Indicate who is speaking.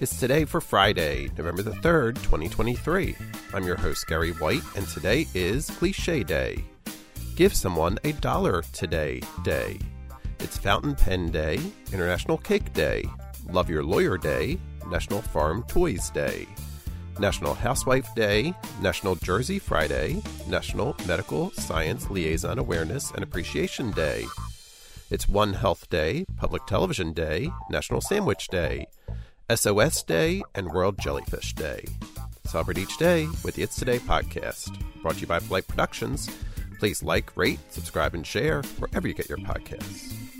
Speaker 1: It's today for Friday, November the 3rd, 2023. I'm your host, Gary White, and today is Cliche Day. Give someone a dollar today day. It's Fountain Pen Day, International Cake Day, Love Your Lawyer Day, National Farm Toys Day, National Housewife Day, National Jersey Friday, National Medical Science Liaison Awareness and Appreciation Day. It's One Health Day, Public Television Day, National Sandwich Day, SOS Day, and World Jellyfish Day. Celebrate each day with the It's Today podcast. Brought to you by Polite Productions. Please like, rate, subscribe, and share wherever you get your podcasts.